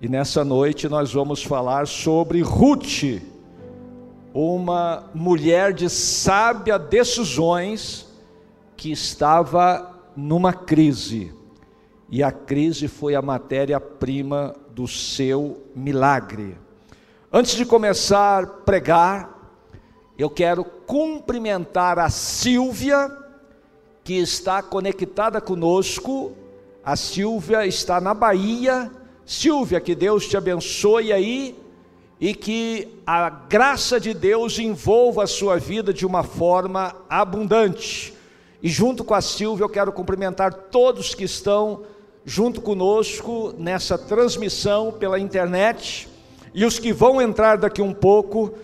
E nessa noite nós vamos falar sobre Ruth, uma mulher de sábia decisões que estava numa crise. E a crise foi a matéria-prima do seu milagre. Antes de começar a pregar, eu quero cumprimentar a Silvia, que está conectada conosco. A Silvia está na Bahia. Silvia, que Deus te abençoe aí e que a graça de Deus envolva a sua vida de uma forma abundante. E junto com a Silvia, eu quero cumprimentar todos que estão junto conosco nessa transmissão pela internet e os que vão entrar daqui um pouco.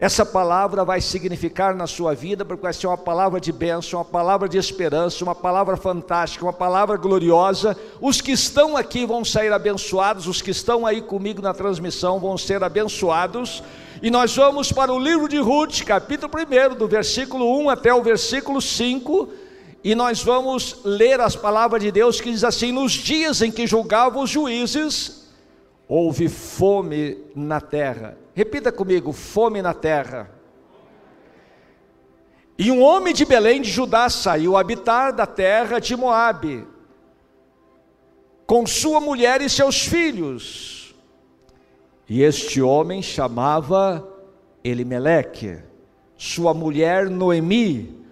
Essa palavra vai significar na sua vida, porque vai ser uma palavra de bênção, uma palavra de esperança, uma palavra fantástica, uma palavra gloriosa. Os que estão aqui vão sair abençoados, os que estão aí comigo na transmissão vão ser abençoados. E nós vamos para o livro de Ruth, capítulo 1, do versículo 1 até o versículo 5, e nós vamos ler as palavras de Deus que diz assim: Nos dias em que julgavam os juízes, houve fome na terra. Repita comigo: fome na terra. E um homem de Belém de Judá saiu habitar da terra de Moabe, com sua mulher e seus filhos. E este homem chamava Elimeleque, sua mulher Noemi,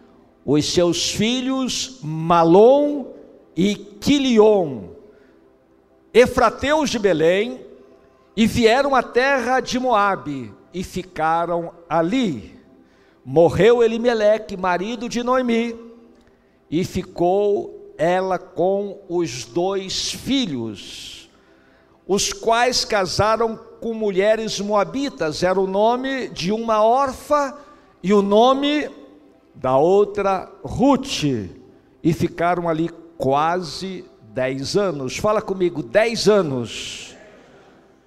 os seus filhos Malom e Quilion, efrateus de Belém, e vieram à terra de Moabe e ficaram ali. Morreu Elimeleque, marido de Noemi, e ficou ela com os dois filhos, os quais casaram com mulheres moabitas, era o nome de uma órfã e o nome da outra Ruth, e ficaram ali quase dez anos. Fala comigo, dez anos.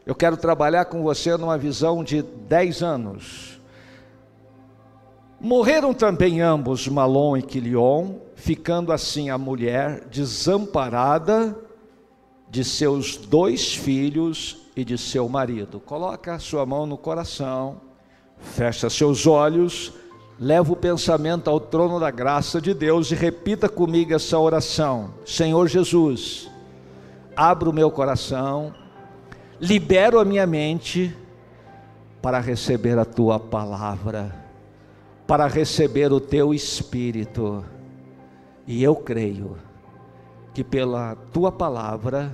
Eu quero trabalhar com você numa visão de 10 anos. Morreram também ambos, Malom e Quilion, ficando assim a mulher desamparada de seus dois filhos e de seu marido. Coloca a sua mão no coração, fecha seus olhos, leva o pensamento ao trono da graça de Deus e repita comigo essa oração: Senhor Jesus, abra o meu coração libero a minha mente para receber a tua palavra, para receber o teu espírito. E eu creio que pela tua palavra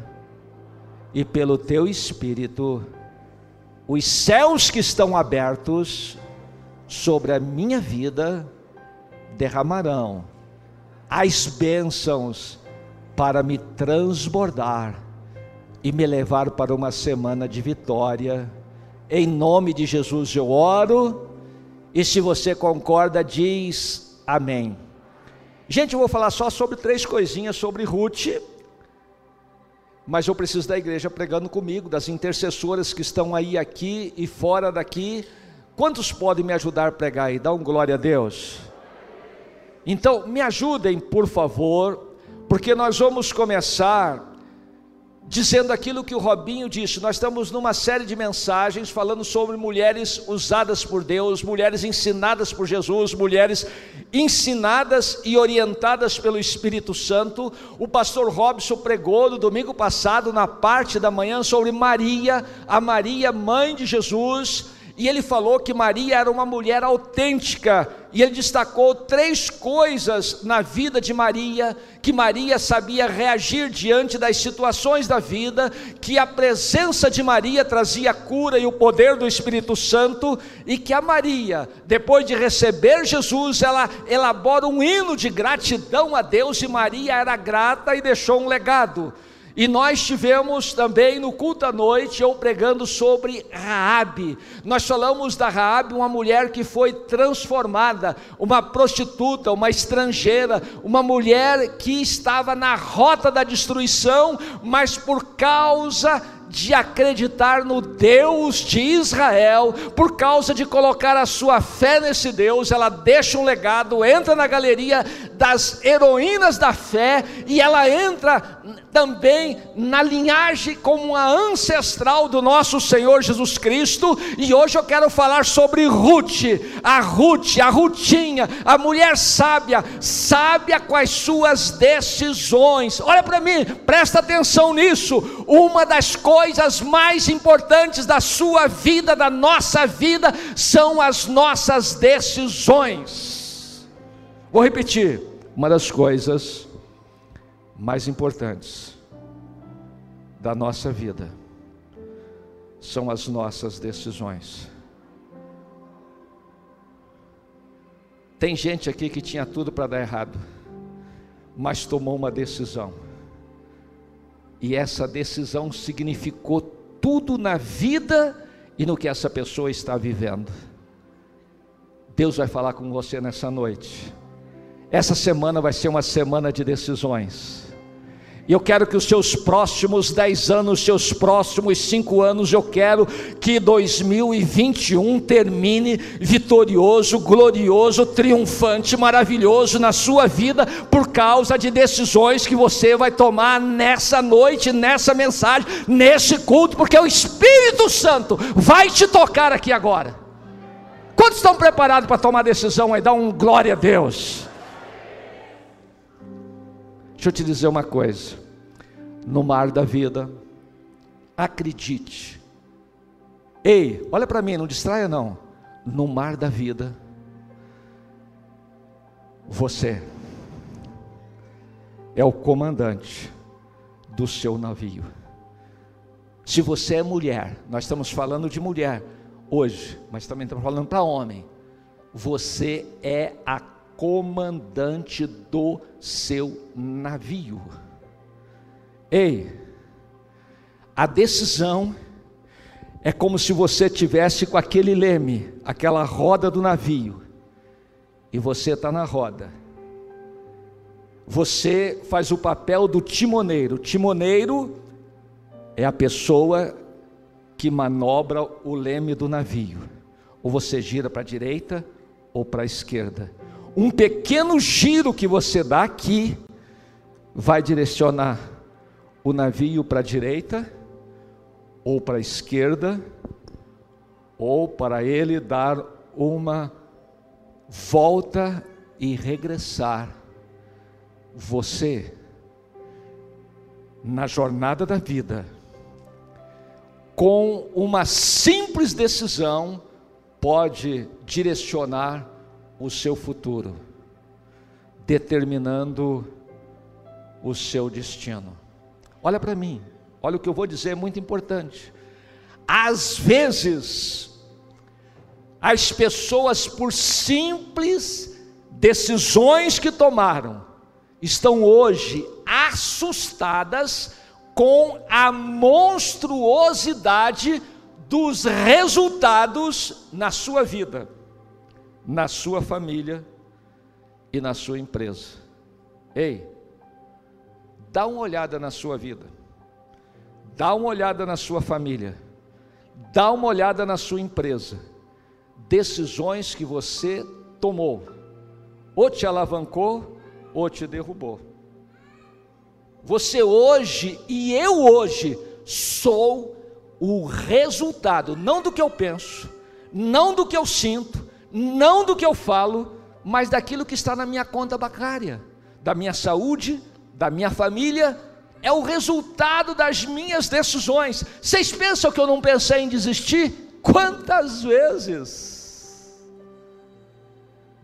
e pelo teu espírito, os céus que estão abertos sobre a minha vida derramarão as bênçãos para me transbordar e me levar para uma semana de vitória. Em nome de Jesus eu oro, e se você concorda, diz amém. Gente, eu vou falar só sobre três coisinhas sobre Ruth, mas eu preciso da igreja pregando comigo, das intercessoras que estão aí, aqui e fora daqui. Quantos podem me ajudar a pregar aí? Dá um glória a Deus. Então, me ajudem, por favor, porque nós vamos começar dizendo aquilo que o Robinho disse. Nós estamos numa série de mensagens falando sobre mulheres usadas por Deus, mulheres ensinadas por Jesus, mulheres ensinadas e orientadas pelo Espírito Santo. O pastor Robson pregou no domingo passado, na parte da manhã, sobre Maria, a Maria, mãe de Jesus e ele falou que Maria era uma mulher autêntica, e ele destacou três coisas na vida de Maria, que Maria sabia reagir diante das situações da vida, que a presença de Maria trazia a cura e o poder do Espírito Santo, e que a Maria, depois de receber Jesus, ela elabora um hino de gratidão a Deus, e Maria era grata e deixou um legado. E nós tivemos também no culto à noite eu pregando sobre Raabe. Nós falamos da Raabe, uma mulher que foi transformada, uma prostituta, uma estrangeira, uma mulher que estava na rota da destruição, mas por causa de acreditar no Deus de Israel, por causa de colocar a sua fé nesse Deus, ela deixa um legado, entra na galeria das heroínas da fé e ela entra também na linhagem como a ancestral do nosso Senhor Jesus Cristo. E hoje eu quero falar sobre Ruth, a Ruth, a Rutinha, a mulher sábia, sábia com as suas decisões. Olha para mim, presta atenção nisso. Uma das coisas mais importantes da sua vida, da nossa vida, são as nossas decisões. Vou repetir: uma das coisas mais importantes da nossa vida são as nossas decisões. Tem gente aqui que tinha tudo para dar errado, mas tomou uma decisão. E essa decisão significou tudo na vida e no que essa pessoa está vivendo. Deus vai falar com você nessa noite. Essa semana vai ser uma semana de decisões. E eu quero que os seus próximos dez anos, seus próximos cinco anos, eu quero que 2021 termine vitorioso, glorioso, triunfante, maravilhoso na sua vida, por causa de decisões que você vai tomar nessa noite, nessa mensagem, nesse culto, porque o Espírito Santo vai te tocar aqui agora. Quantos estão preparados para tomar decisão aí? Dá um glória a Deus. Deixa eu te dizer uma coisa. No mar da vida, acredite. Ei, olha para mim, não distraia não. No mar da vida, você é o comandante do seu navio. Se você é mulher, nós estamos falando de mulher hoje, mas também estamos falando para homem. Você é a comandante do seu navio. Ei, a decisão é como se você tivesse com aquele leme, aquela roda do navio, e você está na roda. Você faz o papel do timoneiro. O timoneiro é a pessoa que manobra o leme do navio. Ou você gira para a direita ou para a esquerda um pequeno giro que você dá aqui vai direcionar o navio para a direita ou para a esquerda, ou para ele dar uma volta e regressar. Você, na jornada da vida, com uma simples decisão, pode direcionar o seu futuro, determinando o seu destino. Olha para mim, olha o que eu vou dizer, é muito importante. Às vezes, as pessoas, por simples decisões que tomaram, estão hoje assustadas com a monstruosidade dos resultados na sua vida na sua família e na sua empresa. Ei, dá uma olhada na sua vida, dá uma olhada na sua família, dá uma olhada na sua empresa. Decisões que você tomou, ou te alavancou, ou te derrubou. Você hoje e eu hoje sou o resultado, não do que eu penso, não do que eu sinto, não do que eu falo, mas daquilo que está na minha conta bancária, da minha saúde, da minha família, é o resultado das minhas decisões. Vocês pensam que eu não pensei em desistir? Quantas vezes?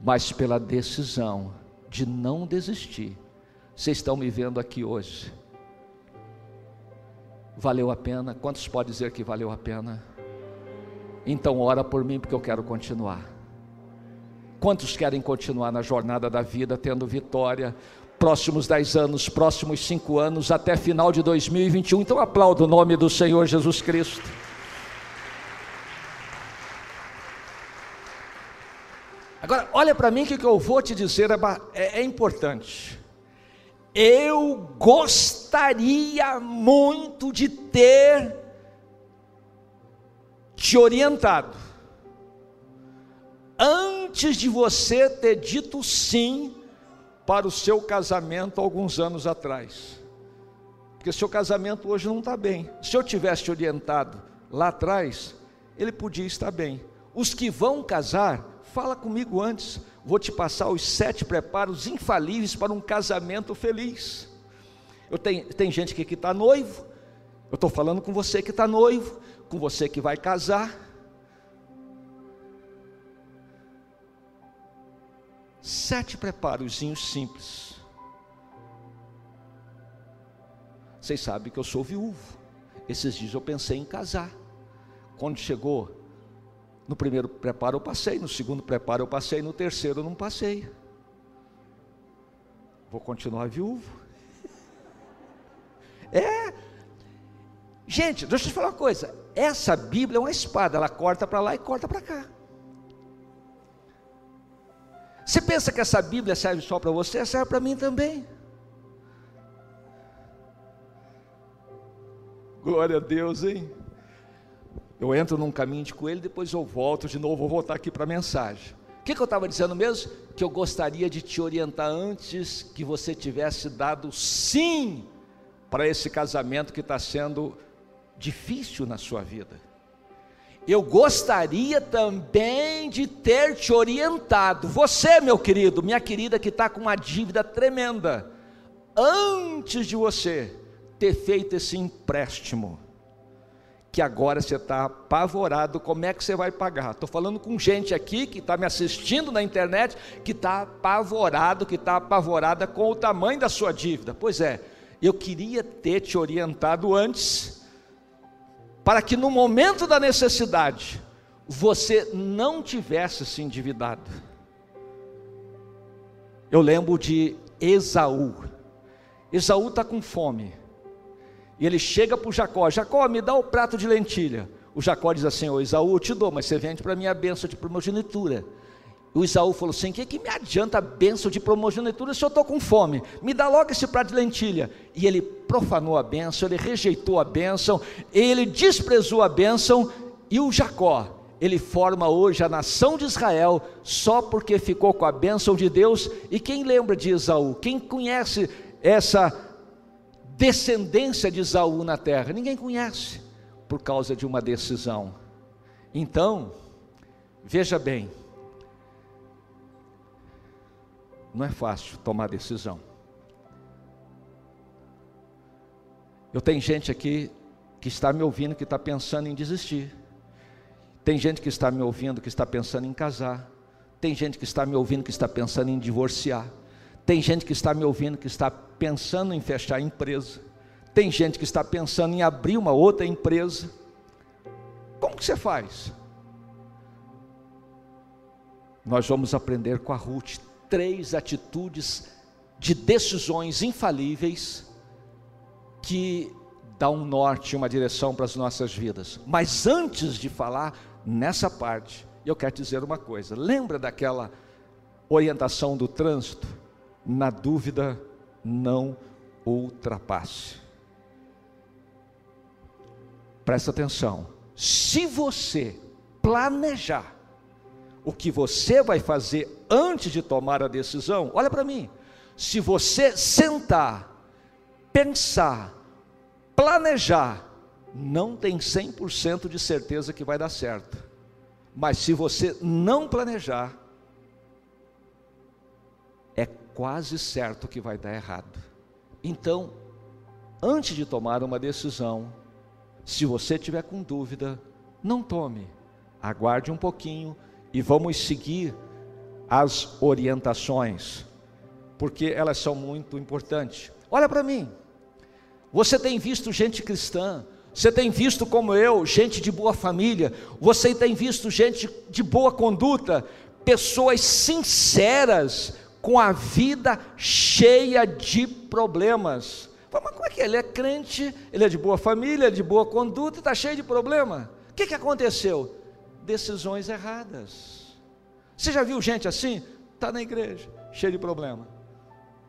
Mas pela decisão de não desistir, vocês estão me vendo aqui hoje. Valeu a pena? Quantos podem dizer que valeu a pena? Então ora por mim porque eu quero continuar. Quantos querem continuar na jornada da vida tendo vitória? Próximos 10 anos, próximos 5 anos, até final de 2021. Então aplauda o nome do Senhor Jesus Cristo. Agora, olha para mim que o que eu vou te dizer é, é, é importante. Eu gostaria muito de ter te orientado antes de você ter dito sim para o seu casamento alguns anos atrás. Porque seu casamento hoje não está bem. Se eu tivesse orientado lá atrás, ele podia estar bem. Os que vão casar, fala comigo antes. Vou te passar os sete preparos infalíveis para um casamento feliz. Eu tenho, tem gente que está noivo. Eu estou falando com você que está noivo, com você que vai casar. Sete preparozinhos simples. Vocês sabem que eu sou viúvo. Esses dias eu pensei em casar. Quando chegou no primeiro preparo eu passei, no segundo preparo eu passei, no terceiro eu não passei. Vou continuar viúvo. É. Gente, deixa eu te falar uma coisa. Essa Bíblia é uma espada, ela corta para lá e corta para cá. Você pensa que essa Bíblia serve só para você? Serve para mim também. Glória a Deus, hein? Eu entro num caminho de coelho, depois eu volto de novo, vou voltar aqui para a mensagem. O que, que eu estava dizendo mesmo? Que eu gostaria de te orientar antes que você tivesse dado sim para esse casamento que está sendo difícil na sua vida. Eu gostaria também de ter te orientado, você, meu querido, minha querida, que está com uma dívida tremenda, antes de você ter feito esse empréstimo que agora você está apavorado, como é que você vai pagar? Estou falando com gente aqui que está me assistindo na internet, que está apavorado, que está apavorada com o tamanho da sua dívida. Pois é, eu queria ter te orientado antes, para que no momento da necessidade, você não tivesse se endividado. Eu lembro de Esaú. Esaú está com fome. E ele chega para Jacó: Jacó, me dá o prato de lentilha. O Jacó diz assim: Ô Isaú, eu te dou, mas você vende para a bênção de primogenitura. O Isaú falou assim: O que, que me adianta a bênção de primogenitura se eu estou com fome? Me dá logo esse prato de lentilha. E ele profanou a bênção, ele rejeitou a bênção, ele desprezou a bênção. E o Jacó, ele forma hoje a nação de Israel só porque ficou com a bênção de Deus. E quem lembra de Isaú? Quem conhece essa descendência de Isaú na terra? Ninguém conhece, por causa de uma decisão. Então, veja bem, não é fácil tomar decisão. Eu tenho gente aqui que está me ouvindo que está pensando em desistir. Tem gente que está me ouvindo que está pensando em casar. Tem gente que está me ouvindo que está pensando em divorciar. Tem gente que está me ouvindo que está pensando em fechar a empresa. Tem gente que está pensando em abrir uma outra empresa. Como que você faz? Nós vamos aprender com a Ruth três atitudes de decisões infalíveis que dão um norte, uma direção para as nossas vidas. Mas antes de falar nessa parte, eu quero dizer uma coisa. Lembra daquela orientação do trânsito? na dúvida, não ultrapasse. Presta atenção. Se você planejar o que você vai fazer antes de tomar a decisão, olha para mim. Se você sentar, pensar, planejar, não tem 100% de certeza que vai dar certo. Mas se você não planejar, quase certo que vai dar errado. Então, antes de tomar uma decisão, se você tiver com dúvida, não tome, aguarde um pouquinho e vamos seguir as orientações, porque elas são muito importantes. Olha para mim, você tem visto gente cristã, você tem visto como eu, gente de boa família, você tem visto gente de boa conduta, pessoas sinceras, com a vida cheia de problemas. Mas como é que é? ele é crente, ele é de boa família, de boa conduta, está cheio de problema. O que, que aconteceu? Decisões erradas. Você já viu gente assim? Está na igreja, cheio de problema.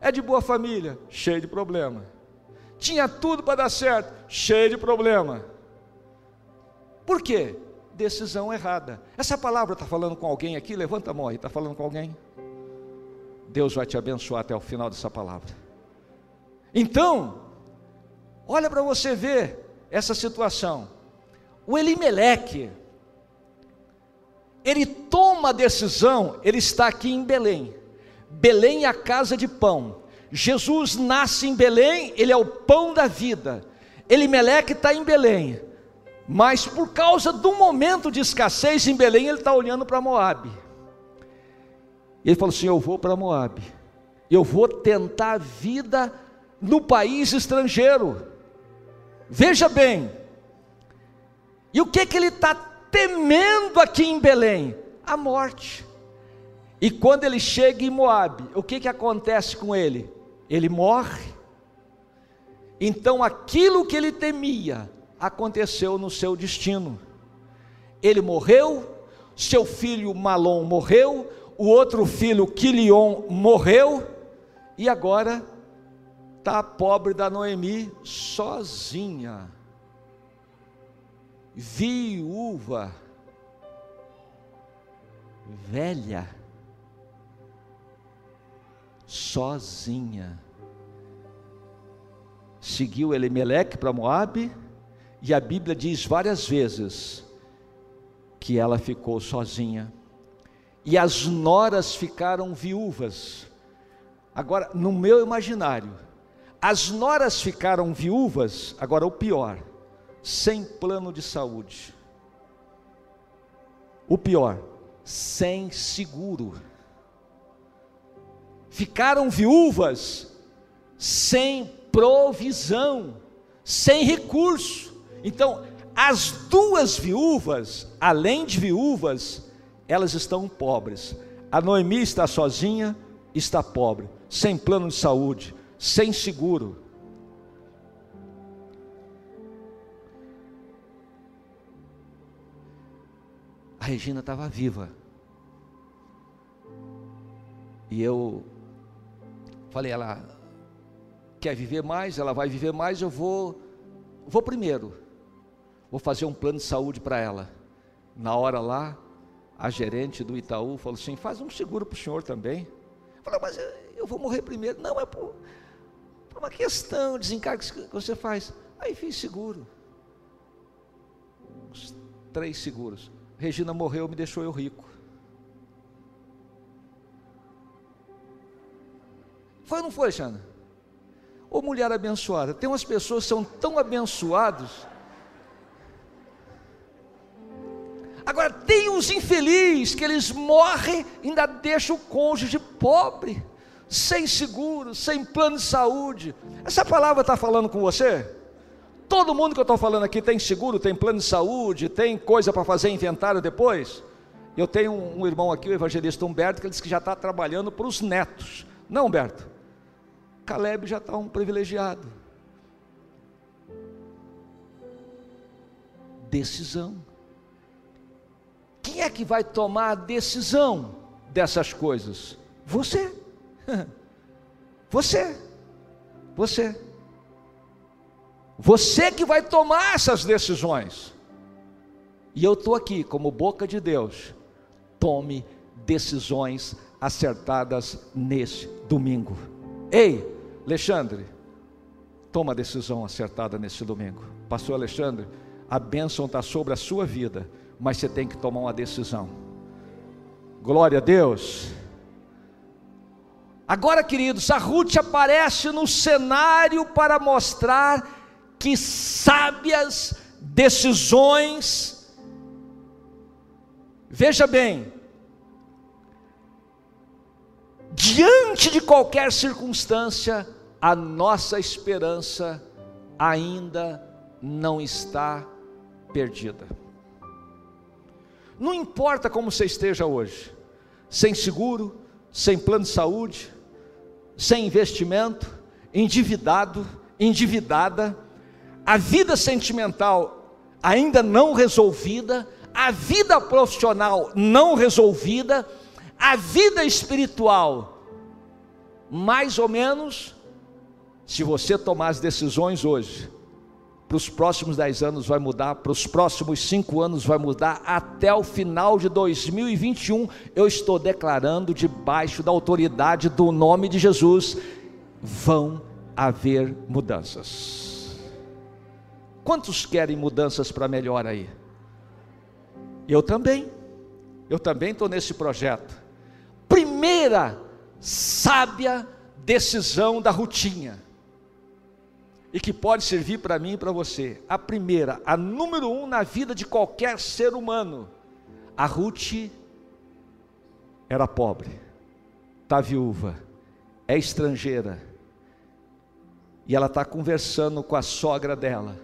É de boa família, cheio de problema. Tinha tudo para dar certo, cheio de problema. Por quê? Decisão errada. Essa palavra está falando com alguém aqui? Levanta a mão aí, está falando com alguém? Deus vai te abençoar até o final dessa palavra. Então, olha para você ver essa situação. O Elimeleque, ele toma a decisão, ele está aqui em Belém. Belém é a casa de pão. Jesus nasce em Belém, ele é o pão da vida. Elimeleque está em Belém, mas por causa do momento de escassez em Belém, ele está olhando para Moab. Ele falou assim: Eu vou para Moab, eu vou tentar a vida no país estrangeiro. Veja bem, e o que, que ele está temendo aqui em Belém? A morte. E quando ele chega em Moab, o que, que acontece com ele? Ele morre. Então aquilo que ele temia aconteceu no seu destino. Ele morreu, seu filho Malom morreu, o outro filho Quilion morreu, e agora está pobre da Noemi sozinha, viúva, velha, sozinha. Seguiu Elimeleque para Moabe, e a Bíblia diz várias vezes que ela ficou sozinha. E as noras ficaram viúvas. Agora, no meu imaginário, as noras ficaram viúvas, agora o pior, sem plano de saúde. O pior, sem seguro. Ficaram viúvas sem provisão, sem recurso. Então, as duas viúvas, além de viúvas, elas estão pobres. A Noemi está sozinha, está pobre, sem plano de saúde, sem seguro. A Regina estava viva. E eu falei, ela quer viver mais, ela vai viver mais, eu vou, vou primeiro vou fazer um plano de saúde para ela. Na hora lá, a gerente do Itaú falou assim: faz um seguro para o senhor também. Eu falei, mas eu vou morrer primeiro. Não, é por, por uma questão, desencargos que você faz. Aí fiz seguro. Os três seguros. Regina morreu, me deixou eu rico. Foi ou não foi, Xana? Ô mulher abençoada, tem umas pessoas que são tão abençoadas Agora, tem os infelizes que eles morrem ainda deixam o cônjuge pobre, sem seguro, sem plano de saúde. Essa palavra está falando com você? Todo mundo que eu estou falando aqui tem seguro, tem plano de saúde, tem coisa para fazer inventário depois? Eu tenho um, irmão aqui, o evangelista Humberto, que ele disse que já está trabalhando para os netos. Não, Humberto. Caleb já está um privilegiado. Decisão. Quem é que vai tomar a decisão dessas coisas? Você. Você. Você. Você que vai tomar essas decisões. E eu estou aqui como boca de Deus. Tome decisões acertadas nesse domingo. Ei, Alexandre, toma a decisão acertada nesse domingo. Pastor Alexandre, a bênção está sobre a sua vida mas você tem que tomar uma decisão. Glória a Deus. Agora, queridos, a Ruth aparece no cenário para mostrar que sábias decisões. Veja bem, diante de qualquer circunstância, a nossa esperança ainda não está perdida. Não importa como você esteja hoje, sem seguro, sem plano de saúde, sem investimento, endividado, endividada, a vida sentimental ainda não resolvida, a vida profissional não resolvida, a vida espiritual, mais ou menos, se você tomar as decisões hoje, para os próximos 10 anos vai mudar, para os próximos 5 anos vai mudar, até o final de 2021, eu estou declarando, debaixo da autoridade do nome de Jesus, vão haver mudanças. Quantos querem mudanças para melhor aí? Eu também, eu também estou nesse projeto. Primeira sábia decisão da rotina e que pode servir para mim e para você. A primeira, a número um na vida de qualquer ser humano. A Ruth era pobre, está viúva, é estrangeira, e ela está conversando com a sogra dela.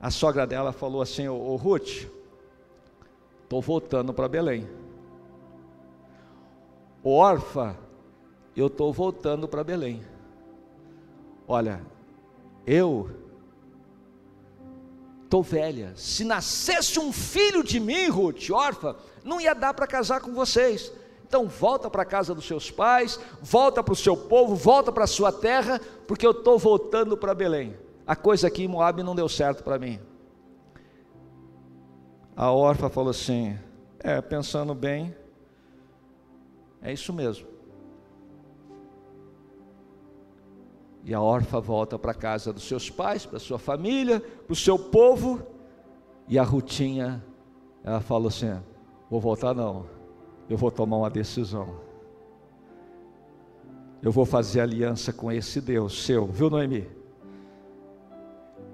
A sogra dela falou assim: Ô, Ruth, estou voltando para Belém. Orfa, eu estou voltando para Belém. Olha, eu estou velha. Se nascesse um filho de mim, Ruth, órfã, não ia dar para casar com vocês. Então volta para a casa dos seus pais, volta para o seu povo, volta para a sua terra, porque eu estou voltando para Belém. A coisa aqui em Moab não deu certo para mim. A órfã falou assim: É, pensando bem, é isso mesmo. E a órfã volta para a casa dos seus pais, para sua família, para o seu povo. E a Rutinha, ela fala assim: Vou voltar não, eu vou tomar uma decisão. Eu vou fazer aliança com esse Deus seu, viu, Noemi?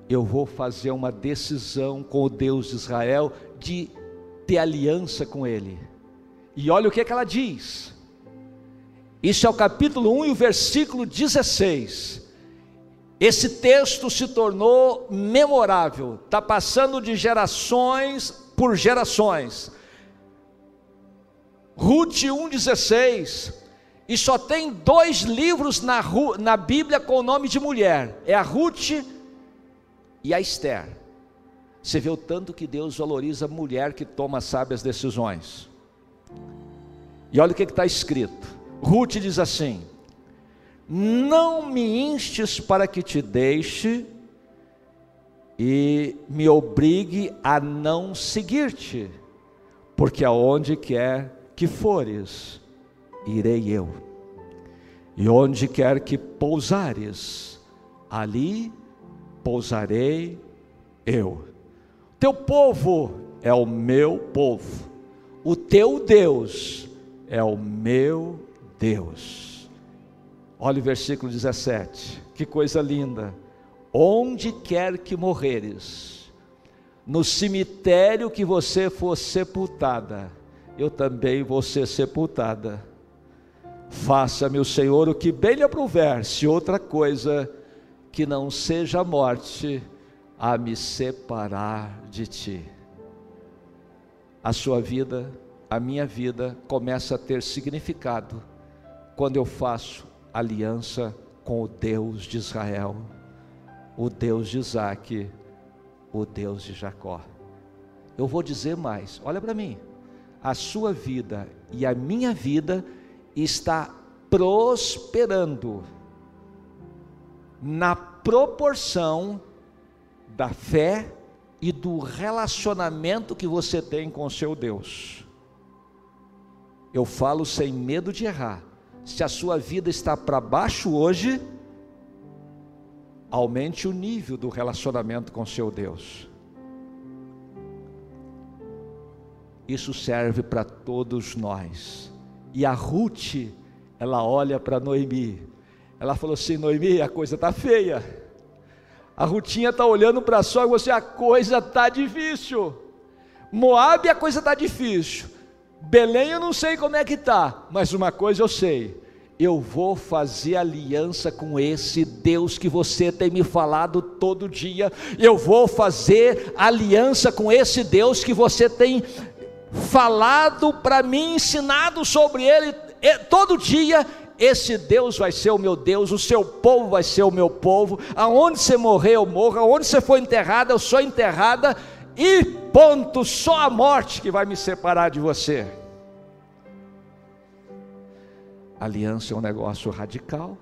Eu vou fazer uma decisão com o Deus de Israel de ter aliança com Ele. E olha o que, é que ela diz. Isso é o capítulo 1 e o versículo 16. Esse texto se tornou memorável, está passando de gerações por gerações. Ruth 1,16, e só tem dois livros na, na Bíblia com o nome de mulher: é a Ruth e a Esther. Você vê o tanto que Deus valoriza a mulher que toma sábias decisões. E olha o que está escrito: Ruth diz assim: não me instes para que te deixe e me obrigue a não seguir-te, porque aonde quer que fores, irei eu, e onde quer que pousares, ali pousarei eu. Teu povo é o meu povo, o teu Deus é o meu Deus. Olha o versículo 17, que coisa linda. Onde quer que morreres, no cemitério que você for sepultada, eu também vou ser sepultada. Faça-me o Senhor o que bem lhe aprouver, se outra coisa que não seja a morte a me separar de ti. A sua vida, a minha vida começa a ter significado quando eu faço aliança com o Deus de Israel, o Deus de Isaac, o Deus de Jacó. Eu vou dizer mais, olha para mim, a sua vida e a minha vida está prosperando na proporção da fé e do relacionamento que você tem com o seu Deus. Eu falo sem medo de errar se a sua vida está para baixo hoje, aumente o nível do relacionamento com seu Deus. Isso serve para todos nós. E a Ruth, ela olha para Noemi. Ela falou assim: Noemi, a coisa está feia. A Rutinha está olhando para sogra e você, a coisa está difícil. Moab, a coisa está difícil. Belém eu não sei como é que está, mas uma coisa eu sei: eu vou fazer aliança com esse Deus que você tem me falado todo dia. Eu vou fazer aliança com esse Deus que você tem falado para mim, ensinado sobre ele todo dia. Esse Deus vai ser o meu Deus, o seu povo vai ser o meu povo. Aonde você morrer, eu morro. Aonde você for enterrada, eu sou enterrada. E ponto, só a morte que vai me separar de você. Aliança é um negócio radical.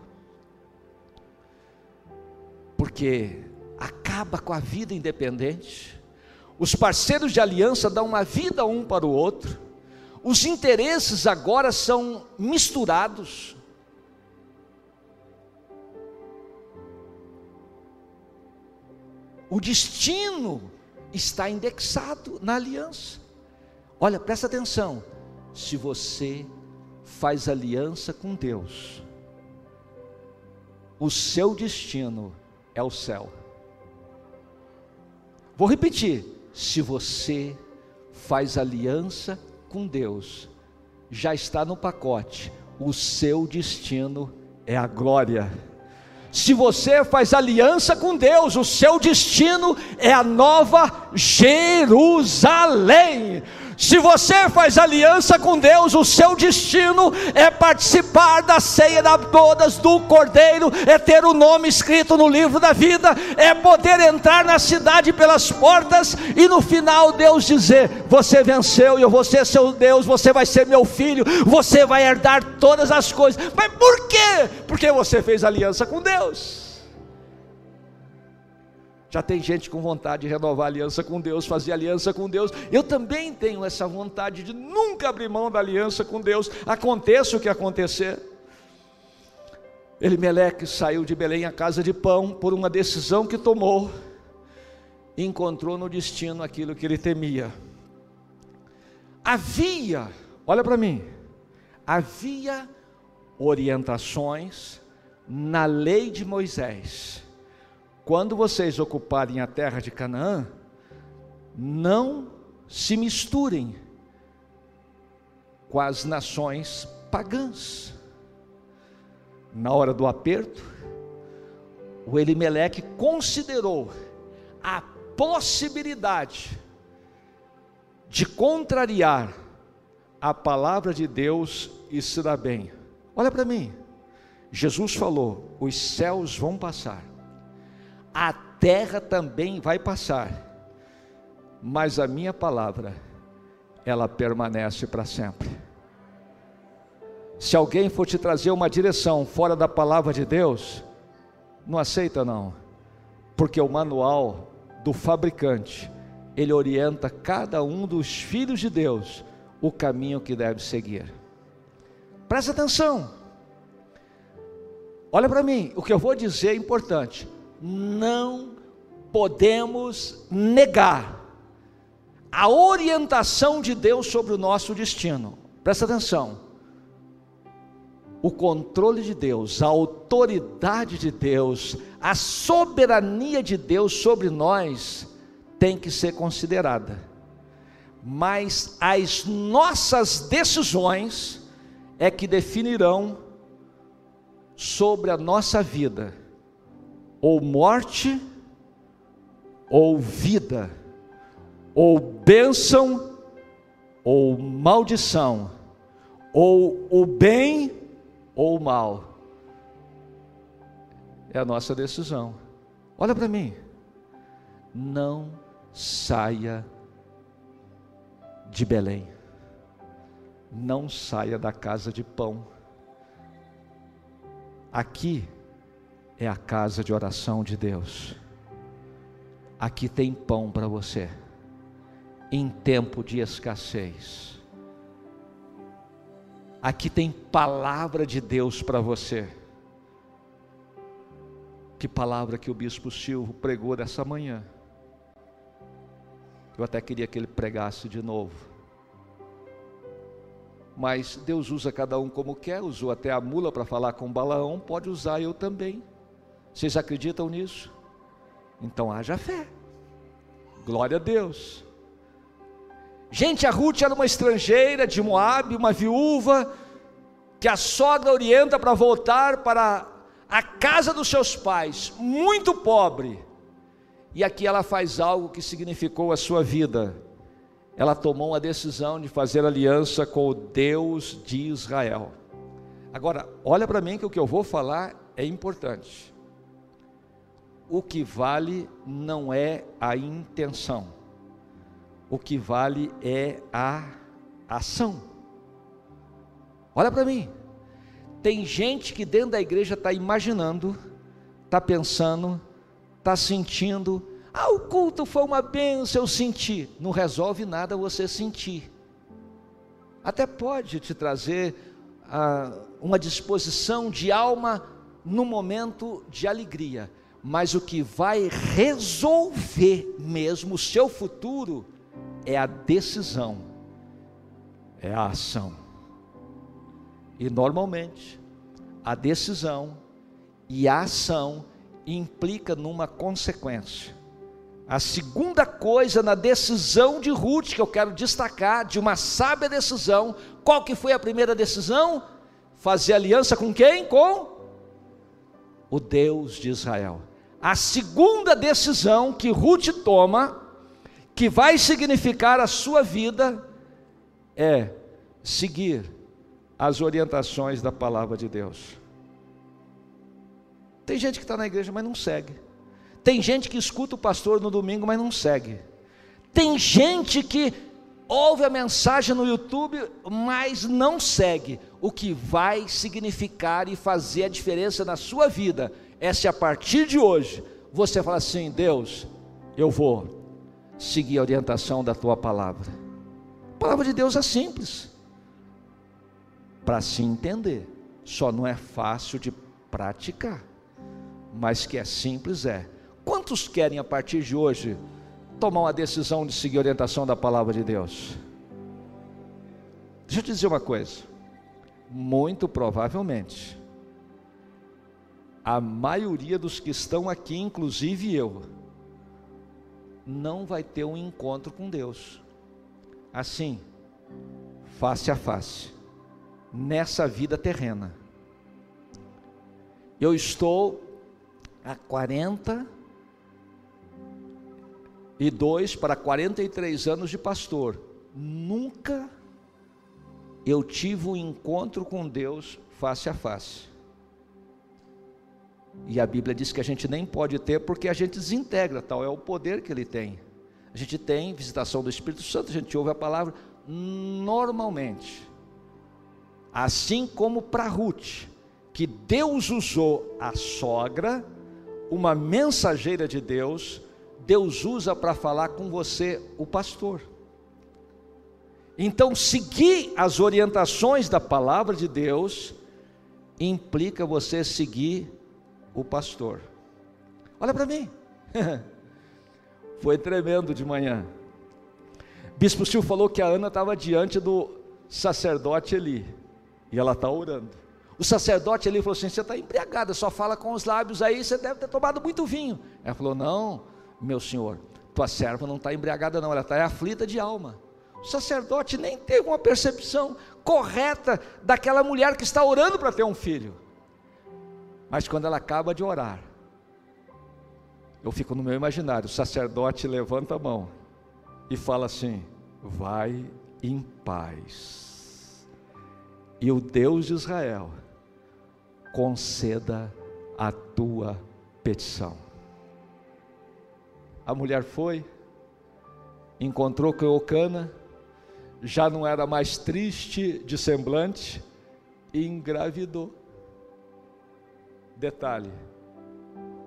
porque acaba com a vida independente. Os parceiros de aliança dão uma vida um para o outro. Os interesses agora são misturados. O destino está indexado na aliança. Olha, presta atenção. Se você faz aliança com Deus, o seu destino é o céu. Vou repetir: se você faz aliança com Deus, já está no pacote, o seu destino é a glória. Se você faz aliança com Deus, o seu destino é a nova Jerusalém. Se você faz aliança com Deus, o seu destino é participar da ceia da bodas do Cordeiro, é ter o nome escrito no livro da vida, é poder entrar na cidade pelas portas e no final Deus dizer: Você venceu e eu vou ser seu Deus, você vai ser meu filho, você vai herdar todas as coisas. Mas por quê? Porque você fez aliança com Deus. Já tem gente com vontade de renovar aliança com Deus, fazer aliança com Deus. Eu também tenho essa vontade de nunca abrir mão da aliança com Deus, aconteça o que acontecer. Elimeleque saiu de Belém à casa de pão por uma decisão que tomou encontrou no destino aquilo que ele temia. Havia, olha para mim, havia orientações na lei de Moisés quando vocês ocuparem a terra de Canaã, não se misturem com as nações pagãs. Na hora do aperto, o Elimeleque considerou a possibilidade de contrariar a palavra de Deus e se dar bem. Olha para mim, Jesus falou: os céus vão passar, a terra também vai passar, mas a minha palavra, ela permanece para sempre. Se alguém for te trazer uma direção fora da palavra de Deus, não aceita não, porque o manual do fabricante, ele orienta cada um dos filhos de Deus o caminho que deve seguir. Presta atenção. Olha para mim, o que eu vou dizer é importante não podemos negar a orientação de Deus sobre o nosso destino. Presta atenção. O controle de Deus, a autoridade de Deus, a soberania de Deus sobre nós tem que ser considerada. Mas as nossas decisões é que definirão sobre a nossa vida ou morte, ou vida, ou bênção, ou maldição, ou o bem ou o mal. É a nossa decisão. Olha para mim. Não saia de Belém. Não saia da casa de pão. Aqui é a casa de oração de Deus. Aqui tem pão para você, em tempo de escassez. Aqui tem palavra de Deus para você. Que palavra que o bispo Silvio pregou dessa manhã. Eu até queria que ele pregasse de novo. Mas Deus usa cada um como quer, usou até a mula para falar com Balaão, pode usar eu também. Vocês acreditam nisso? Então haja fé. Glória a Deus. Gente, a Ruth era uma estrangeira de Moab, uma viúva, que a sogra orienta para voltar para a casa dos seus pais, muito pobre. E aqui ela faz algo que significou a sua vida. Ela tomou uma decisão de fazer aliança com o Deus de Israel. Agora, olha para mim que o que eu vou falar é importante o que vale não é a intenção, o que vale é a ação. Olha para mim, tem gente que dentro da igreja está imaginando, está pensando, está sentindo, ah, o culto foi uma benção, eu senti. Não resolve nada você sentir. Até pode te trazer ah, uma disposição de alma no momento de alegria, mas o que vai resolver mesmo o seu futuro é a decisão, é a ação. E normalmente, a decisão e a ação implica numa consequência. A segunda coisa na decisão de Ruth que eu quero destacar, de uma sábia decisão, qual que foi a primeira decisão? Fazer aliança com quem? Com o Deus de Israel. A segunda decisão que Ruth toma, que vai significar a sua vida, é seguir as orientações da palavra de Deus. Tem gente que está na igreja, mas não segue. Tem gente que escuta o pastor no domingo, mas não segue. Tem gente que ouve a mensagem no YouTube, mas não segue. O que vai significar e fazer a diferença na sua vida é se a partir de hoje você falar assim: Deus, eu vou seguir a orientação da tua palavra. A palavra de Deus é simples para se entender, só não é fácil de praticar, mas que é simples é Quantos querem a partir de hoje tomar uma decisão de seguir a orientação da palavra de Deus? Deixa eu te dizer uma coisa. Muito provavelmente, a maioria dos que estão aqui, inclusive eu, não vai ter um encontro com Deus. Assim, face a face, nessa vida terrena. Eu estou há 40 e dois para 43 anos de pastor. Nunca eu tive um encontro com Deus face a face. E a Bíblia diz que a gente nem pode ter porque a gente desintegra, tal é o poder que ele tem. A gente tem visitação do Espírito Santo, a gente ouve a palavra normalmente. Assim como para Ruth, que Deus usou a sogra, uma mensageira de Deus, Deus usa para falar com você o pastor. Então, seguir as orientações da palavra de Deus implica você seguir o pastor. Olha para mim. Foi tremendo de manhã. Bispo Silvio falou que a Ana estava diante do sacerdote ali. E ela está orando. O sacerdote ali falou assim: Você está embriagada, só fala com os lábios aí, você deve ter tomado muito vinho. Ela falou: Não, meu senhor, tua serva não está embriagada, não, ela está aflita de alma. O sacerdote nem teve uma percepção correta daquela mulher que está orando para ter um filho. Mas quando ela acaba de orar, eu fico no meu imaginário: o sacerdote levanta a mão e fala assim: vai em paz, e o Deus de Israel conceda a tua petição. A mulher foi, encontrou com Eucana, já não era mais triste de semblante e engravidou. Detalhe: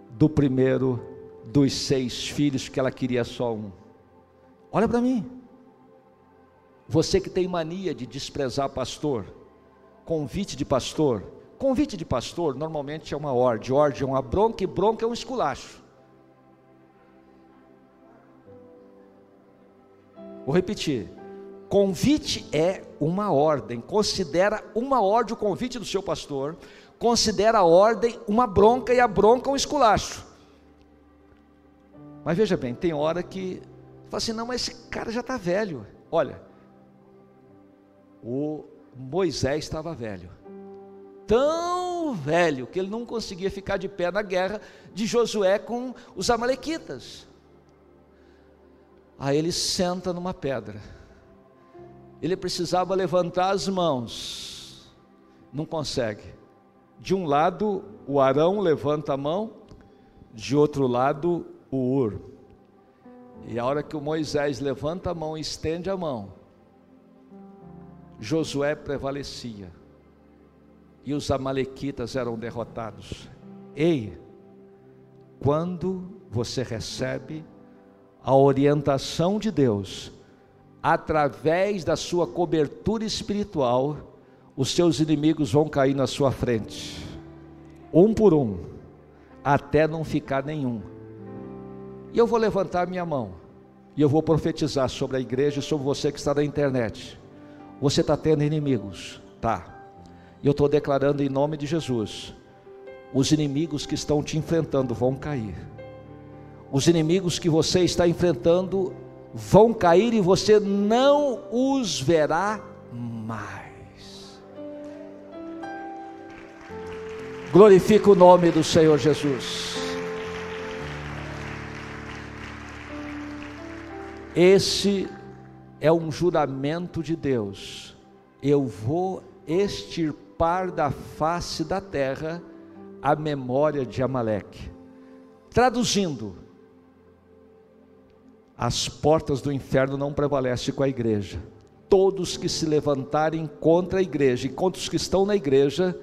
do primeiro dos seis filhos, que ela queria só um. Olha para mim. Você que tem mania de desprezar pastor, convite de pastor. Convite de pastor normalmente é uma ordem, ordem é uma bronca e bronca é um esculacho. Vou repetir. Convite é uma ordem. Considera uma ordem o convite do seu pastor. Considera a ordem uma bronca e a bronca um esculacho. Mas veja bem, tem hora que fala assim: não, mas esse cara já está velho. Olha, o Moisés estava velho, tão velho que ele não conseguia ficar de pé na guerra de Josué com os Amalequitas. Aí ele senta numa pedra. Ele precisava levantar as mãos, não consegue. De um lado, o Arão levanta a mão, de outro lado, o Ur. E a hora que o Moisés levanta a mão e estende a mão, Josué prevalecia. E os amalequitas eram derrotados. Ei, quando você recebe a orientação de Deus, através da sua cobertura espiritual, os seus inimigos vão cair na sua frente, um por um, até não ficar nenhum. E eu vou levantar minha mão, e eu vou profetizar sobre a igreja e sobre você que está na internet. Você está tendo inimigos, tá? E eu estou declarando em nome de Jesus: os inimigos que estão te enfrentando vão cair. Os inimigos que você está enfrentando vão cair e você não os verá mais. Glorifica o nome do Senhor Jesus. Esse é um juramento de Deus. Eu vou extirpar da face da terra a memória de Amaleque. Traduzindo, as portas do inferno não prevalecem com a igreja. Todos que se levantarem contra a igreja e contra os que estão na igreja,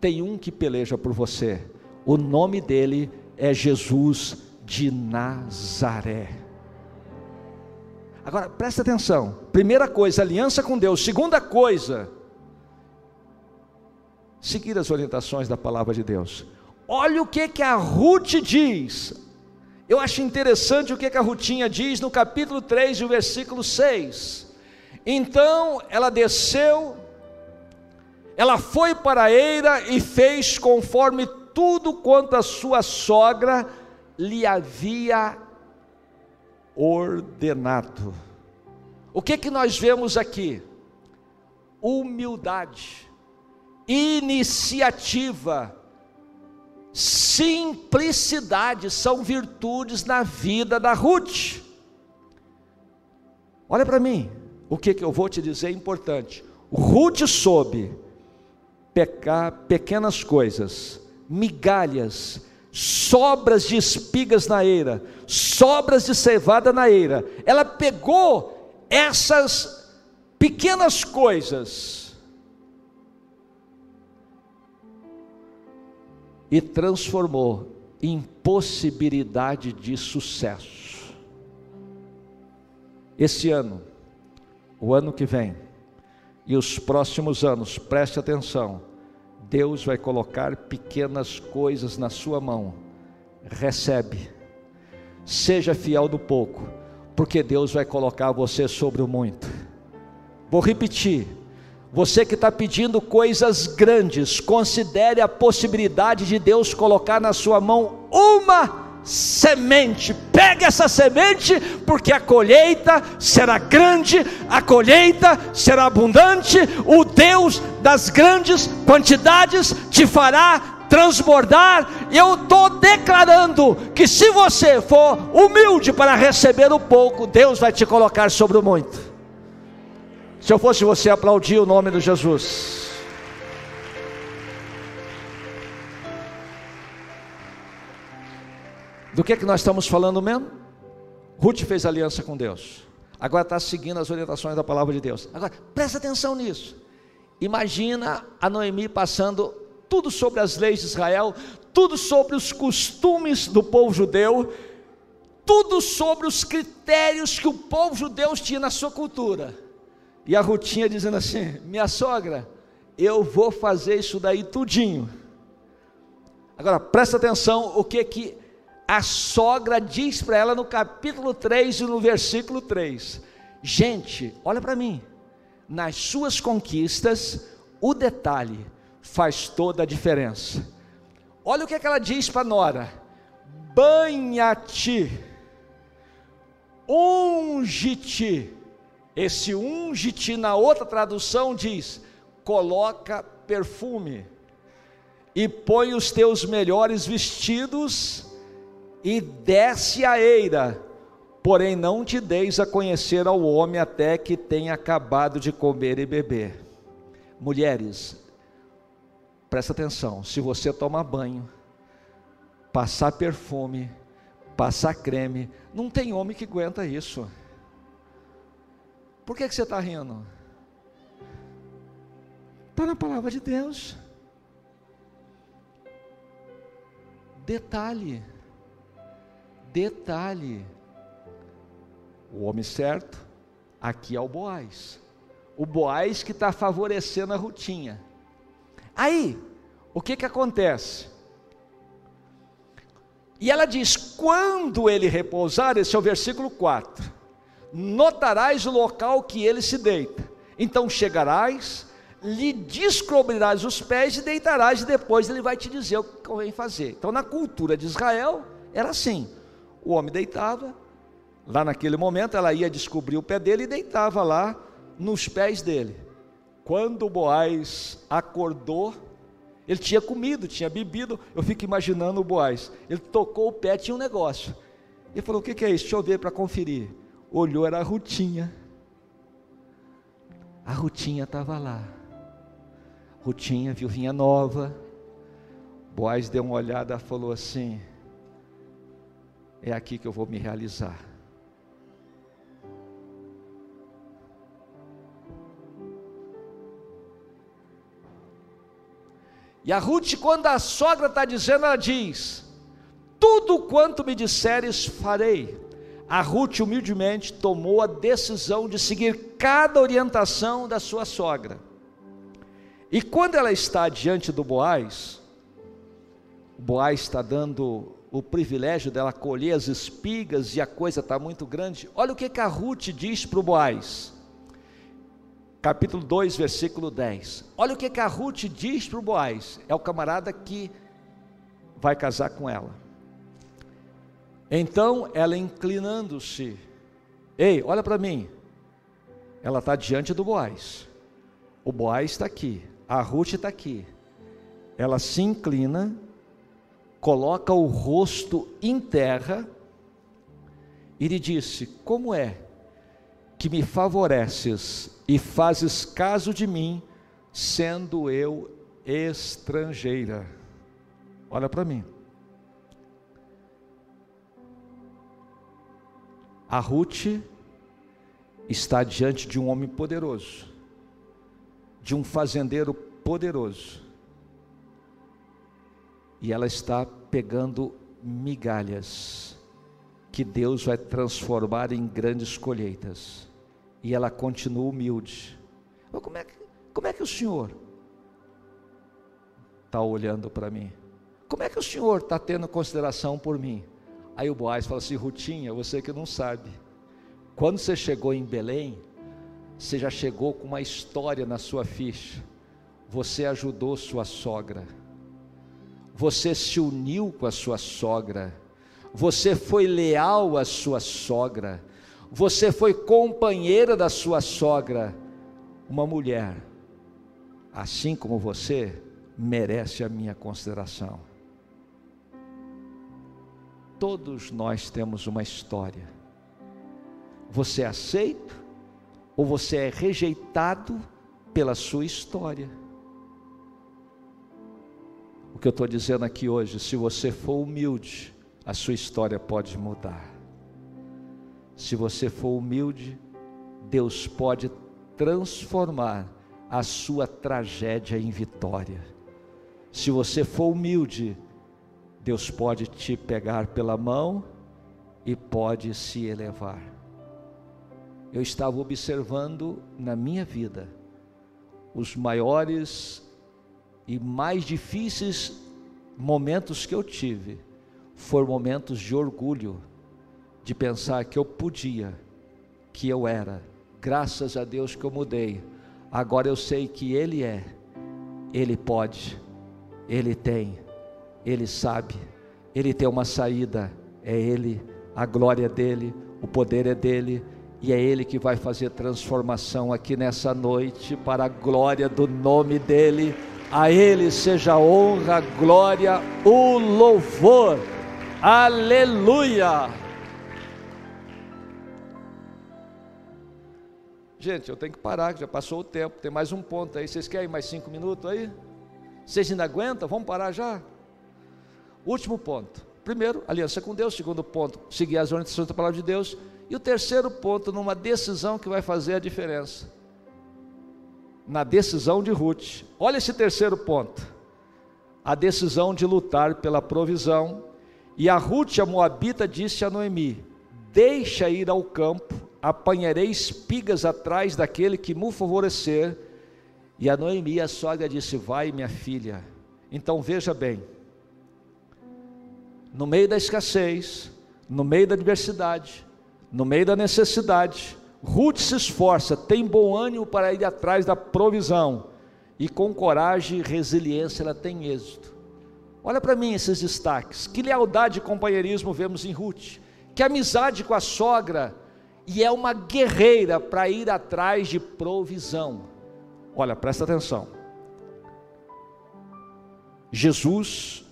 tem um que peleja por você. O nome dele é Jesus de Nazaré. Agora, presta atenção. Primeira coisa, aliança com Deus. Segunda coisa, seguir as orientações da palavra de Deus. Olha o que que a Ruth diz. Eu acho interessante o que, que a Rutinha diz no capítulo 3, o versículo 6. Então ela desceu, ela foi para a eira e fez conforme tudo quanto a sua sogra lhe havia ordenado. O que que nós vemos aqui? Humildade, iniciativa, simplicidade são virtudes na vida da Ruth. Olha para mim, o que, que eu vou te dizer é importante. Ruth soube pecar pequenas coisas, migalhas, sobras de espigas na eira, sobras de cevada na eira. Ela pegou essas pequenas coisas e transformou em possibilidade de sucesso. Esse ano, o ano que vem e os próximos anos, preste atenção, Deus vai colocar pequenas coisas na sua mão. Recebe. Seja fiel do pouco, porque Deus vai colocar você sobre o muito. Vou repetir você que está pedindo coisas grandes, considere a possibilidade de Deus colocar na sua mão uma semente. Pegue essa semente, porque a colheita será grande, a colheita será abundante. O Deus das grandes quantidades te fará transbordar. Eu estou declarando que se você for humilde para receber o pouco, Deus vai te colocar sobre o muito. Se eu fosse você, aplaudir o nome de Jesus. Do que é que nós estamos falando mesmo? Ruth fez aliança com Deus. Agora está seguindo as orientações da palavra de Deus. Agora, presta atenção nisso. Imagina a Noemi passando tudo sobre as leis de Israel, tudo sobre os costumes do povo judeu, tudo sobre os critérios que o povo judeu tinha na sua cultura. E a Rutinha dizendo assim: Minha sogra, eu vou fazer isso daí tudinho. Agora presta atenção o que que a sogra diz para ela no capítulo 3 e no versículo 3. Gente, olha para mim. Nas suas conquistas, o detalhe faz toda a diferença. Olha o que, que ela diz para Nora: banha-te, unge-te esse unge-te na outra tradução diz: coloca perfume e põe os teus melhores vestidos e desce a eira, porém não te deis a conhecer ao homem até que tenha acabado de comer e beber. Mulheres, presta atenção, se você tomar banho, passar perfume, passar creme, não tem homem que aguenta isso. Por que, que você está rindo? Está na palavra de Deus. Detalhe. Detalhe: o homem certo, aqui é o Boaz. O Boaz que está favorecendo a Rutinha. Aí, o que que acontece? E ela diz: quando ele repousar, esse é o versículo 4, notarás o local que ele se deita. Então chegarás, lhe descobrirás os pés e deitarás, e depois ele vai te dizer o que convém fazer. Então, na cultura de Israel, era assim: o homem deitava, lá naquele momento ela ia descobrir o pé dele e deitava lá nos pés dele. Quando Boaz acordou, ele tinha comido, tinha bebido. Eu fico imaginando o Boaz. Ele tocou o pé, tinha um negócio. Ele falou: O que, que é isso? Deixa eu ver para conferir. Olhou, era a Rutinha. A Rutinha estava lá. Rutinha, viuvinha nova. Boaz deu uma olhada e falou assim: É aqui que eu vou me realizar. E a Ruth, quando a sogra está dizendo, ela diz: Tudo quanto me disseres, farei. A Ruth humildemente tomou a decisão de seguir cada orientação da sua sogra. E quando ela está diante do Boaz, o Boaz está dando o privilégio dela colher as espigas e a coisa está muito grande. Olha o que, que a Ruth diz para o Boaz. Capítulo 2, versículo 10. Olha o que, que a Ruth diz para o Boaz, é o camarada que vai casar com ela. Então ela inclinando-se, ei, olha para mim, ela está diante do Boaz, o Boaz está aqui, a Ruth está aqui, ela se inclina, coloca o rosto em terra e lhe disse: Como é que me favoreces e fazes caso de mim, sendo eu estrangeira. Olha para mim. A Ruth está diante de um homem poderoso, de um fazendeiro poderoso, e ela está pegando migalhas que Deus vai transformar em grandes colheitas e ela continua humilde. Como é que, como é que o senhor está olhando para mim? Como é que o senhor está tendo consideração por mim? Aí o Boaz fala assim: Rutinha, você que não sabe. Quando você chegou em Belém, você já chegou com uma história na sua ficha. Você ajudou sua sogra. Você se uniu com a sua sogra. Você foi leal à sua sogra você foi companheira da sua sogra, uma mulher, assim como você, merece a minha consideração. Todos nós temos uma história. Você é aceito ou você é rejeitado pela sua história? O que eu estou dizendo aqui hoje, se você for humilde, a sua história pode mudar. Se você for humilde, Deus pode transformar a sua tragédia em vitória. Se você for humilde, Deus pode te pegar pela mão e pode se elevar. Eu estava observando na minha vida os maiores e mais difíceis momentos que eu tive foram momentos de orgulho de pensar que eu podia, que eu era. Graças a Deus que eu mudei. Agora eu sei que Ele é, Ele pode, Ele tem, Ele sabe, Ele tem uma saída. É Ele, a glória é dele, o poder é dele. E é Ele que vai fazer transformação aqui nessa noite, para a glória do nome dEle. A Ele seja honra, glória, o louvor. Aleluia! Gente, eu tenho que parar, que já passou o tempo. Tem mais um ponto aí. Vocês querem mais cinco minutos aí? Vocês ainda aguentam? Vamos parar já? Último ponto. Primeiro, aliança com Deus. Segundo ponto, seguir as orientações da palavra de Deus. E o terceiro ponto, numa decisão que vai fazer a diferença. Na decisão de Ruth. Olha esse terceiro ponto. A decisão de lutar pela provisão E a Ruth, a Moabita, disse a Noemi: Deixa ir ao campo, apanharei espigas atrás daquele que me favorecer. E a Noemi, a sogra, disse: Vai, minha filha. Então veja bem, no meio da escassez, no meio da adversidade, no meio da necessidade, Ruth se esforça, tem bom ânimo para ir atrás da provisão, e com coragem e resiliência ela tem êxito. Olha para mim esses destaques. Que lealdade e companheirismo vemos em Ruth. Que amizade com a sogra. E é uma guerreira para ir atrás de provisão. Olha, presta atenção. Jesus,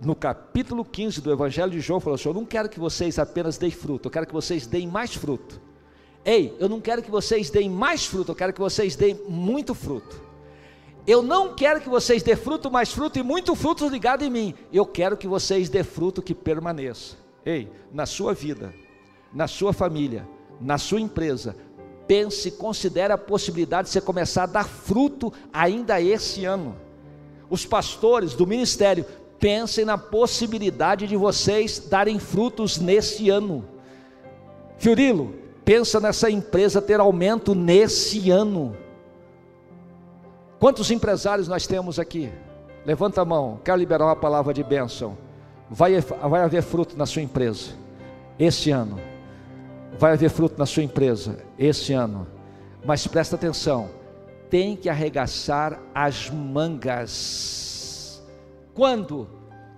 no capítulo 15 do Evangelho de João, falou assim: Eu não quero que vocês apenas deem fruto, eu quero que vocês deem mais fruto. Ei, eu não quero que vocês deem mais fruto, eu quero que vocês deem muito fruto. Eu não quero que vocês dê fruto, mais fruto e muito fruto ligado em mim. Eu quero que vocês dê fruto que permaneça. Ei, na sua vida, na sua família, na sua empresa, pense, considere a possibilidade de você começar a dar fruto ainda esse ano. Os pastores do ministério, pensem na possibilidade de vocês darem frutos nesse ano. Fiorilo, pensa nessa empresa ter aumento nesse ano. Quantos empresários nós temos aqui? Levanta a mão, quero liberar uma palavra de bênção. Vai, vai haver fruto na sua empresa, este ano. Vai haver fruto na sua empresa, este ano. Mas presta atenção, tem que arregaçar as mangas. Quando?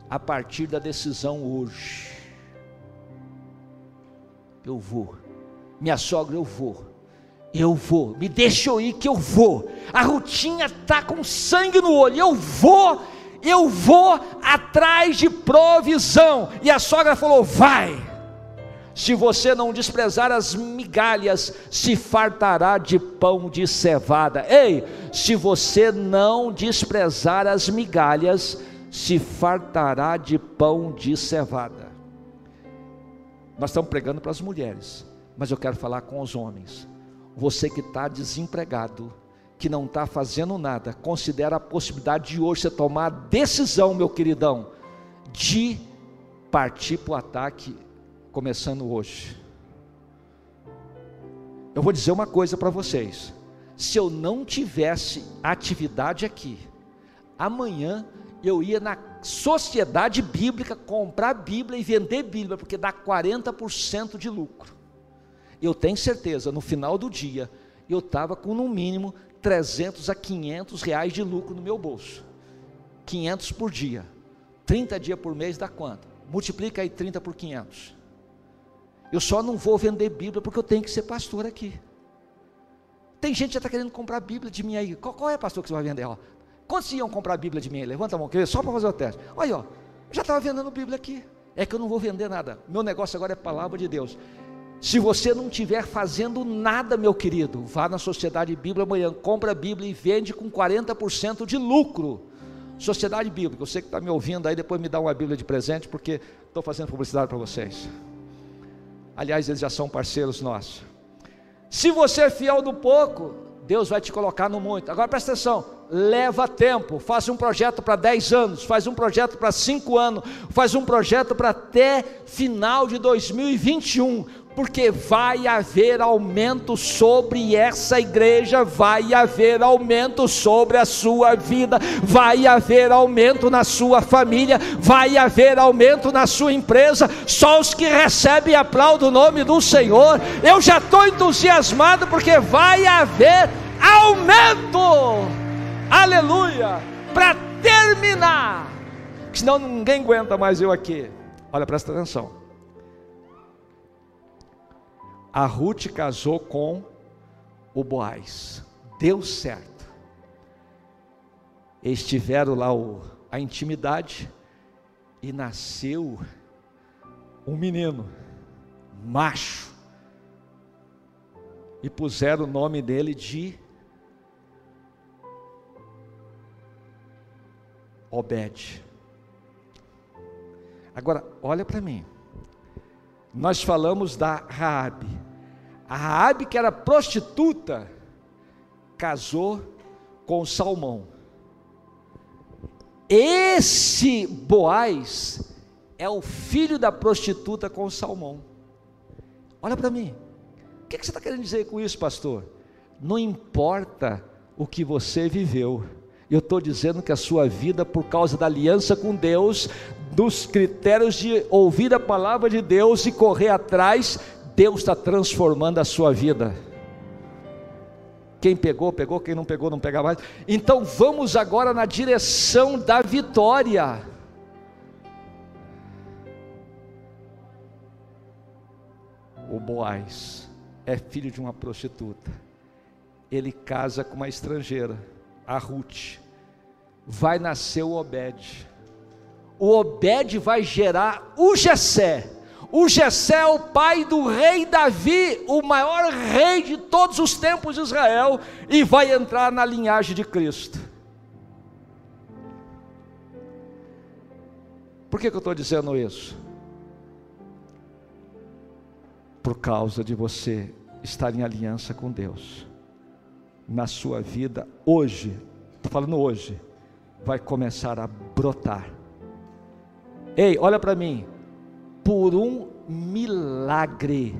A partir da decisão hoje. Eu vou. Minha sogra, eu vou eu vou, me deixa eu ir que eu vou. A Rutinha está com sangue no olho, eu vou, eu vou atrás de provisão. E a sogra falou: vai. Se você não desprezar as migalhas, se fartará de pão de cevada. Ei, se você não desprezar as migalhas, se fartará de pão de cevada. Nós estamos pregando para as mulheres, mas eu quero falar com os homens. Você que está desempregado, que não está fazendo nada, considera a possibilidade de hoje você tomar a decisão, meu queridão, de partir para o ataque, começando hoje. Eu vou dizer uma coisa para vocês: se eu não tivesse atividade aqui, amanhã eu ia na sociedade bíblica comprar Bíblia e vender Bíblia, porque dá 40% de lucro eu tenho certeza, no final do dia, eu estava com no mínimo 300 a 500 reais de lucro no meu bolso. 500 por dia. 30 dias por mês dá quanto? Multiplica aí 30 por 500. Eu só não vou vender Bíblia porque eu tenho que ser pastor aqui. Tem gente que já está querendo comprar Bíblia de mim aí. Qual, qual, é, pastor, que você vai vender? Ó, quantos iam comprar Bíblia de mim aí? Levanta a mão, só para fazer o teste. Olha, ó, já estava vendendo Bíblia aqui. É que eu não vou vender nada. Meu negócio agora é palavra de Deus. Se você não estiver fazendo nada, meu querido, vá na Sociedade Bíblia amanhã, compra a Bíblia e vende com 40% de lucro. Sociedade Bíblica, você que está me ouvindo aí, depois me dá uma Bíblia de presente, porque estou fazendo publicidade para vocês. Aliás, eles já são parceiros nossos. Se você é fiel no pouco, Deus vai te colocar no muito. Agora presta atenção, leva tempo. Faça um projeto para 10 anos, faz um projeto para 5 anos, faz um projeto para até final de 2021 porque vai haver aumento sobre essa igreja, vai haver aumento sobre a sua vida, vai haver aumento na sua família, vai haver aumento na sua empresa. Só os que recebem aplaudem o nome do Senhor. Eu já estou entusiasmado porque vai haver aumento. Aleluia! Para terminar, senão ninguém aguenta mais eu aqui. Olha, presta atenção a Ruth casou com o Boaz. Deu certo. Eles tiveram lá o, a intimidade e nasceu um menino, macho. E puseram o nome dele de Obed. Agora, olha para mim nós falamos da Raabe. A Raabe que era prostituta, casou com Salmão. Esse Boaz é o filho da prostituta com Salmão. Olha para mim, o que, que você está querendo dizer com isso, pastor? Não importa o que você viveu, eu estou dizendo que a sua vida, por causa da aliança com Deus, dos critérios de ouvir a palavra de Deus e correr atrás, Deus está transformando a sua vida. Quem pegou, pegou, quem não pegou, não pega mais. Então vamos agora na direção da vitória. O Boaz é filho de uma prostituta. Ele casa com uma estrangeira a Ruth, vai nascer o Obed. O Obed vai gerar o Jessé. O Jessé é o pai do rei Davi, o maior rei de todos os tempos de Israel, e vai entrar na linhagem de Cristo. Por que, que eu estou dizendo isso? Por causa de você estar em aliança com Deus na sua vida hoje, estou falando hoje, vai começar a brotar. Ei, olha para mim, por um milagre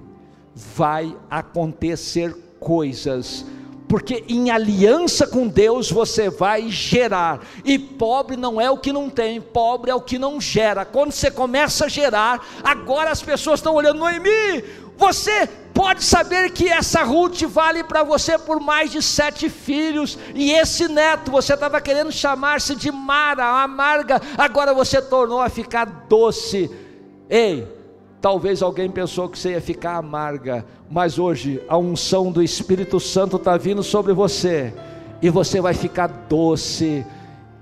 vai acontecer coisas, porque em aliança com Deus você vai gerar, e pobre não é o que não tem, pobre é o que não gera. Quando você começa a gerar, agora as pessoas estão olhando, Noemi, você pode saber que essa Ruth vale para você por mais de sete filhos, e esse neto você estava querendo chamar-se de Mara, amarga, agora você tornou a ficar doce. Ei, talvez alguém pensou que você ia ficar amarga, mas hoje a unção do Espírito Santo está vindo sobre você, e você vai ficar doce,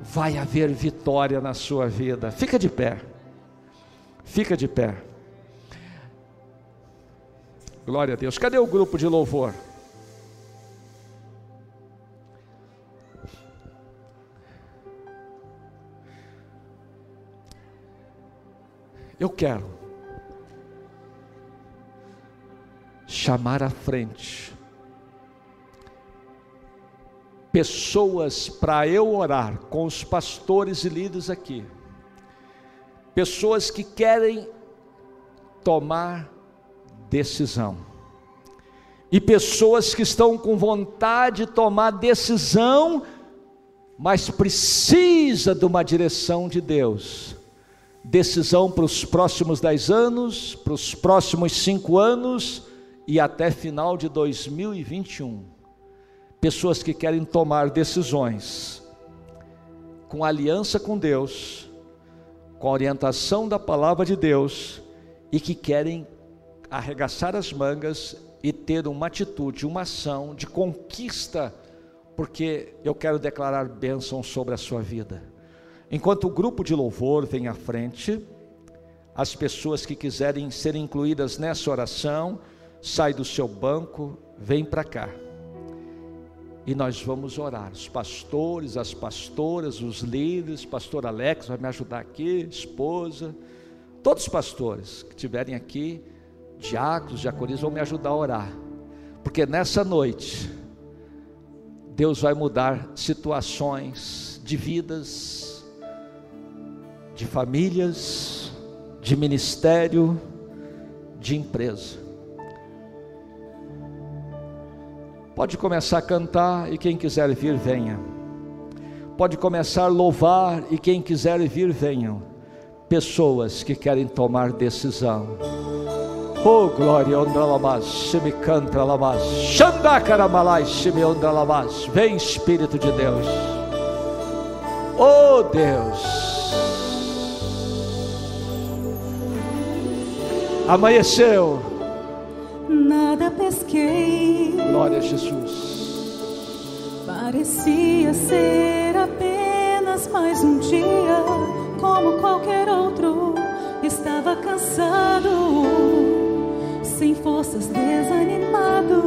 vai haver vitória na sua vida. Fica de pé, fica de pé. Glória a Deus. Cadê o grupo de louvor? Eu quero chamar à frente pessoas para eu orar com os pastores e líderes aqui, pessoas que querem tomar decisão. E pessoas que estão com vontade de tomar decisão, mas precisa de uma direção de Deus. Decisão para os próximos dez anos, para os próximos cinco anos e até final de 2021. Pessoas que querem tomar decisões com aliança com Deus, com orientação da palavra de Deus e que querem arregaçar as mangas e ter uma atitude, uma ação de conquista, porque eu quero declarar bênção sobre a sua vida. Enquanto o grupo de louvor vem à frente, as pessoas que quiserem ser incluídas nessa oração, sai do seu banco, vem para cá. E nós vamos orar. Os pastores, as pastoras, os líderes, pastor Alex vai me ajudar aqui, esposa, todos os pastores que estiverem aqui, diáconos, diaconistas vão me ajudar a orar, porque nessa noite, Deus vai mudar situações de vidas, de famílias, de ministério, de empresa. Pode começar a cantar e quem quiser vir, venha. Pode começar a louvar e quem quiser vir, venham. Pessoas que querem tomar decisão Oh, glória, onda lamas, se me canta lamas, xandacaramalai, se me onda lamas. Vem, Espírito de Deus. Oh, Deus. Amanheceu. Nada pesquei. Glória a Jesus. Parecia ser apenas mais um dia, como qualquer outro. Estava cansado sem forças, desanimado.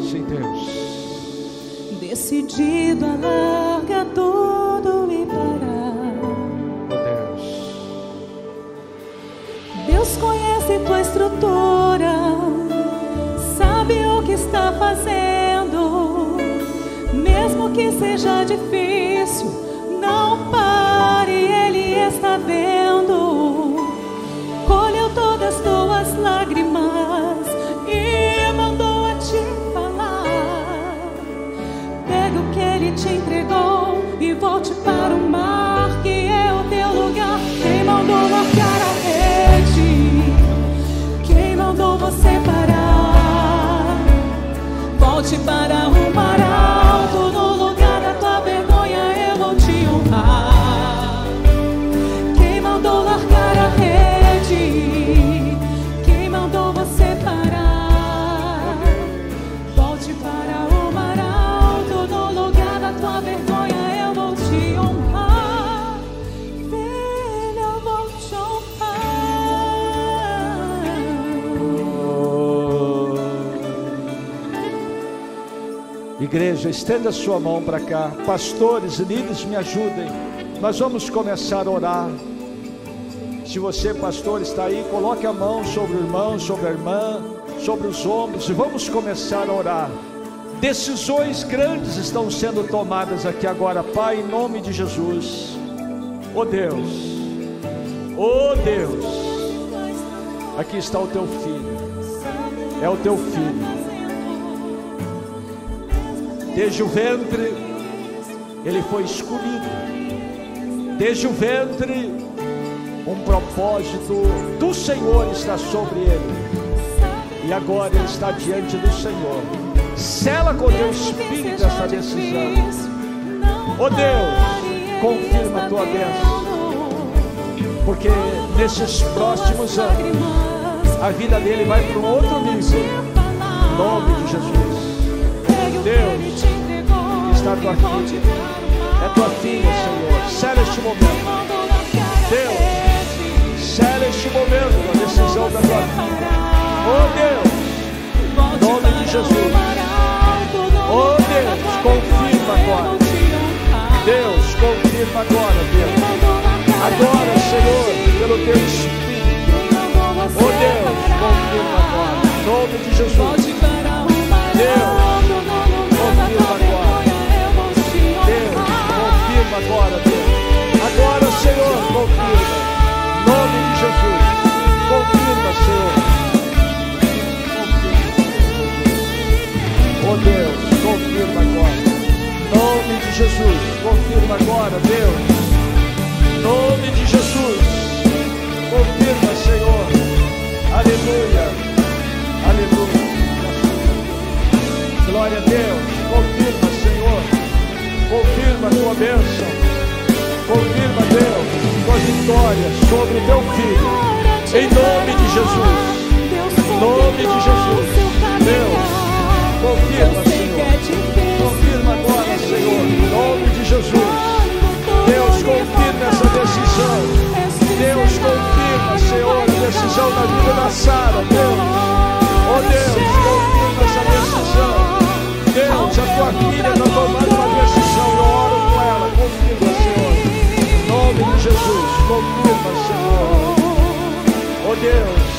Sim, Deus. Decidido a largar tudo e parar. Oh, Deus. Deus conhece tua estrutura, sabe o que está fazendo, mesmo que seja difícil. Não pare, Ele está vendo. todas tuas lágrimas para Igreja, estenda sua mão para cá. Pastores líderes, me ajudem. Nós vamos começar a orar. Se você, pastor, está aí, coloque a mão sobre o irmão, sobre a irmã, sobre os ombros e vamos começar a orar. Decisões grandes estão sendo tomadas aqui agora, Pai, em nome de Jesus. Oh Deus, oh Deus, aqui está o teu filho, é o teu filho. Desde o ventre, ele foi escolhido. Desde o ventre, um propósito do Senhor está sobre ele. E agora ele está diante do Senhor. Sela com teu espírito essa decisão. Oh Deus, confirma a tua bênção. Porque nesses próximos anos, a vida dele vai para um outro nível. Em nome de Jesus. A tua. É tua filha, Senhor. Sela este momento. Deus, sela este momento a decisão da tua filha. Oh Deus, em nome de Jesus. Oh Deus, confirma agora. Deus, confirma agora, Deus. Agora, Senhor, pelo teu Espírito. Sobre teu filho. Em nome de Jesus. Em nome de Jesus. Deus, confirma, Senhor. Confirma agora, Senhor. Em nome de Jesus. Deus, confirma essa decisão. Deus, confirma, Senhor, a decisão da vida da Sara. Deus. Oh Deus, confirma essa decisão. Deus, a tua filha está tomando Confirma, Senhor. Oh Deus.